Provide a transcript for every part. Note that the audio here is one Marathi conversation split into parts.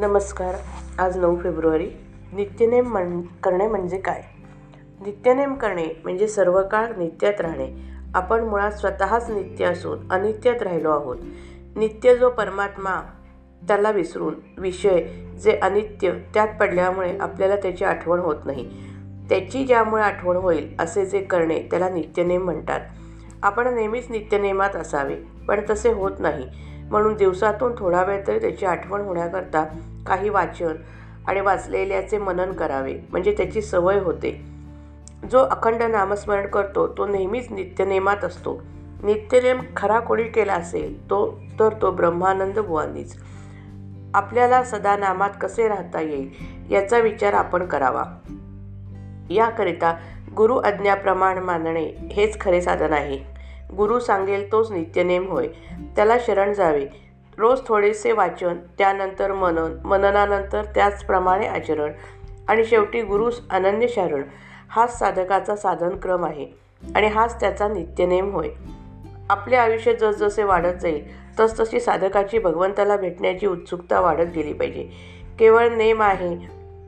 नमस्कार आज नऊ फेब्रुवारी. नित्यनेम म्हण करणे म्हणजे काय? नित्यनेम करणे म्हणजे सर्व काळ नित्यात राहणे. आपण मुळात स्वतःच नित्य असून अनित्यात राहिलो आहोत. नित्य जो परमात्मा त्याला विसरून विषय जे अनित्य त्यात पडल्यामुळे आपल्याला त्याची आठवण होत नाही. त्याची ज्यामुळे आठवण होईल असे जे करणे त्याला नित्यनेम म्हणतात. आपण नेहमीच नित्यनेमात असावे पण तसे होत नाही. म्हणून दिवसातून थोडा वेळ तरी त्याची आठवण होण्याकरता काही वाचन आणि वाचलेल्याचे मनन करावे म्हणजे त्याची सवय होते. जो अखंड नामस्मरण करतो तो नेहमीच नित्यनेमात असतो. नित्यनेम खरा कोणी केला असेल तो तर तो ब्रह्मानंद बुवांनीच. आपल्याला सदा नामात कसे राहता येईल याचा विचार आपण करावा. याकरिता गुरु आज्ञाप्रमाण मानणे हेच खरे साधन आहे. गुरु सांगेल तोच नित्यनेम होय. त्याला शरण जावे. रोज थोडेसे वाचन त्यानंतर मनन मननानंतर त्याचप्रमाणे आचरण. आणि शेवटी गुरुस अनन्य शरण. हाच साधकाचा साधनक्रम आहे. आणि हाच त्याचा नित्यनेम होय. आपले आयुष्य जसजसे वाढत जाईल तसतशी साधकाची भगवंताला भेटण्याची उत्सुकता वाढत गेली पाहिजे. केवळ नेम आहे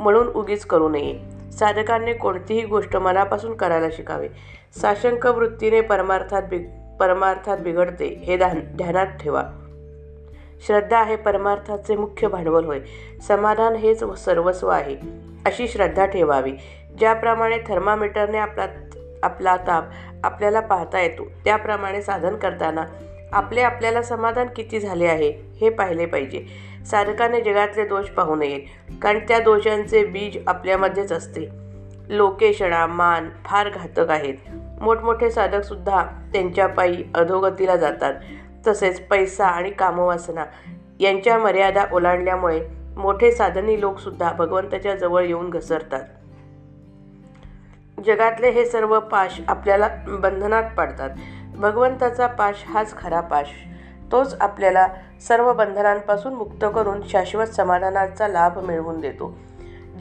म्हणून उगीच करू नये. साधकांनी कोणतीही गोष्ट मनापासून करायला शिकावे. साशंक वृत्तीने परमार्थात बिग परमार्थात बिघडते हे ध्यान ध्यानात ठेवा. श्रद्धा आहे परमार्थाचे मुख्य भांडवल होय. समाधान हेच सर्वस्व आहे. अशी श्रद्धा ठेवावी. ज्याप्रमाणे थर्मामीटरने आपला आपला ताप आपल्याला पाहता येतो त्याप्रमाणे साधन करताना आपले आपल्याला समाधान किती झाले आहे हे पाहिले पाहिजे. साधकाने जगातले दोष पाहू नयेत कारण त्या दोषांचे बीज आपल्यामध्येच असते. लोकेशणा मान फार घातक आहेत. मोठमोठे साधकसुद्धा त्यांच्या पायी अधोगतीला जातात. तसेच पैसा आणि कामवासना यांच्या मर्यादा ओलांडल्यामुळे मोठे साधनी लोकसुद्धा भगवंताच्या जवळ येऊन घसरतात. जगातले हे सर्व पाश आपल्याला बंधनात पाडतात. भगवंताचा पाश हाच खरा पाश. तोच आपल्याला सर्व बंधनांपासून मुक्त करून शाश्वत समाधानाचा लाभ मिळवून देतो.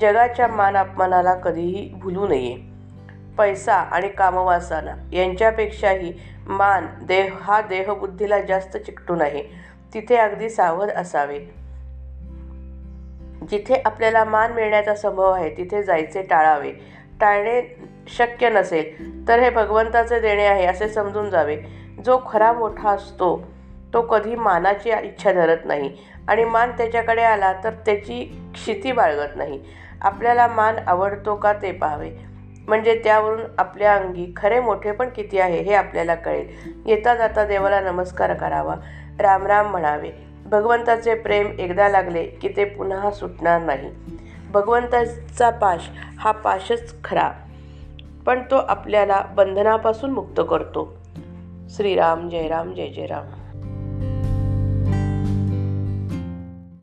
जगाच्या मान अपमानाला कधीही भुलू नये. पैसा आणि कामवासना यांच्यापेक्षाही मान देह हा देहबुद्धीला जास्त चिकटून आहे तिथे अगदी सावध असावे. जिथे आपल्याला मान मिळण्याचा संभव आहे तिथे जायचे टाळावे. टाळणे शक्य नसेल तर हे भगवंताचे देणे आहे असे समजून जावे. जो खरा मोठा असतो तो कधी मानाची इच्छा धरत नाही. आणि मान त्याच्याकडे आला तर त्याची क्षिती बाळगत नाही. आपल्याला मान आवडतो का ते पाहावे. म्हणजे त्यावरून आपल्या अंगी खरे मोठे पण किती आहे हे आपल्याला कळेल. येता जाता देवाला नमस्कार करावा. रामराम म्हणावे. भगवंताचे प्रेम एकदा लागले की ते पुन्हा सुटणार नाही. भगवंताचा पाश हा पाशच खरा. पण तो आपल्याला बंधनापासून मुक्त करतो. श्रीराम जय राम जय जय राम.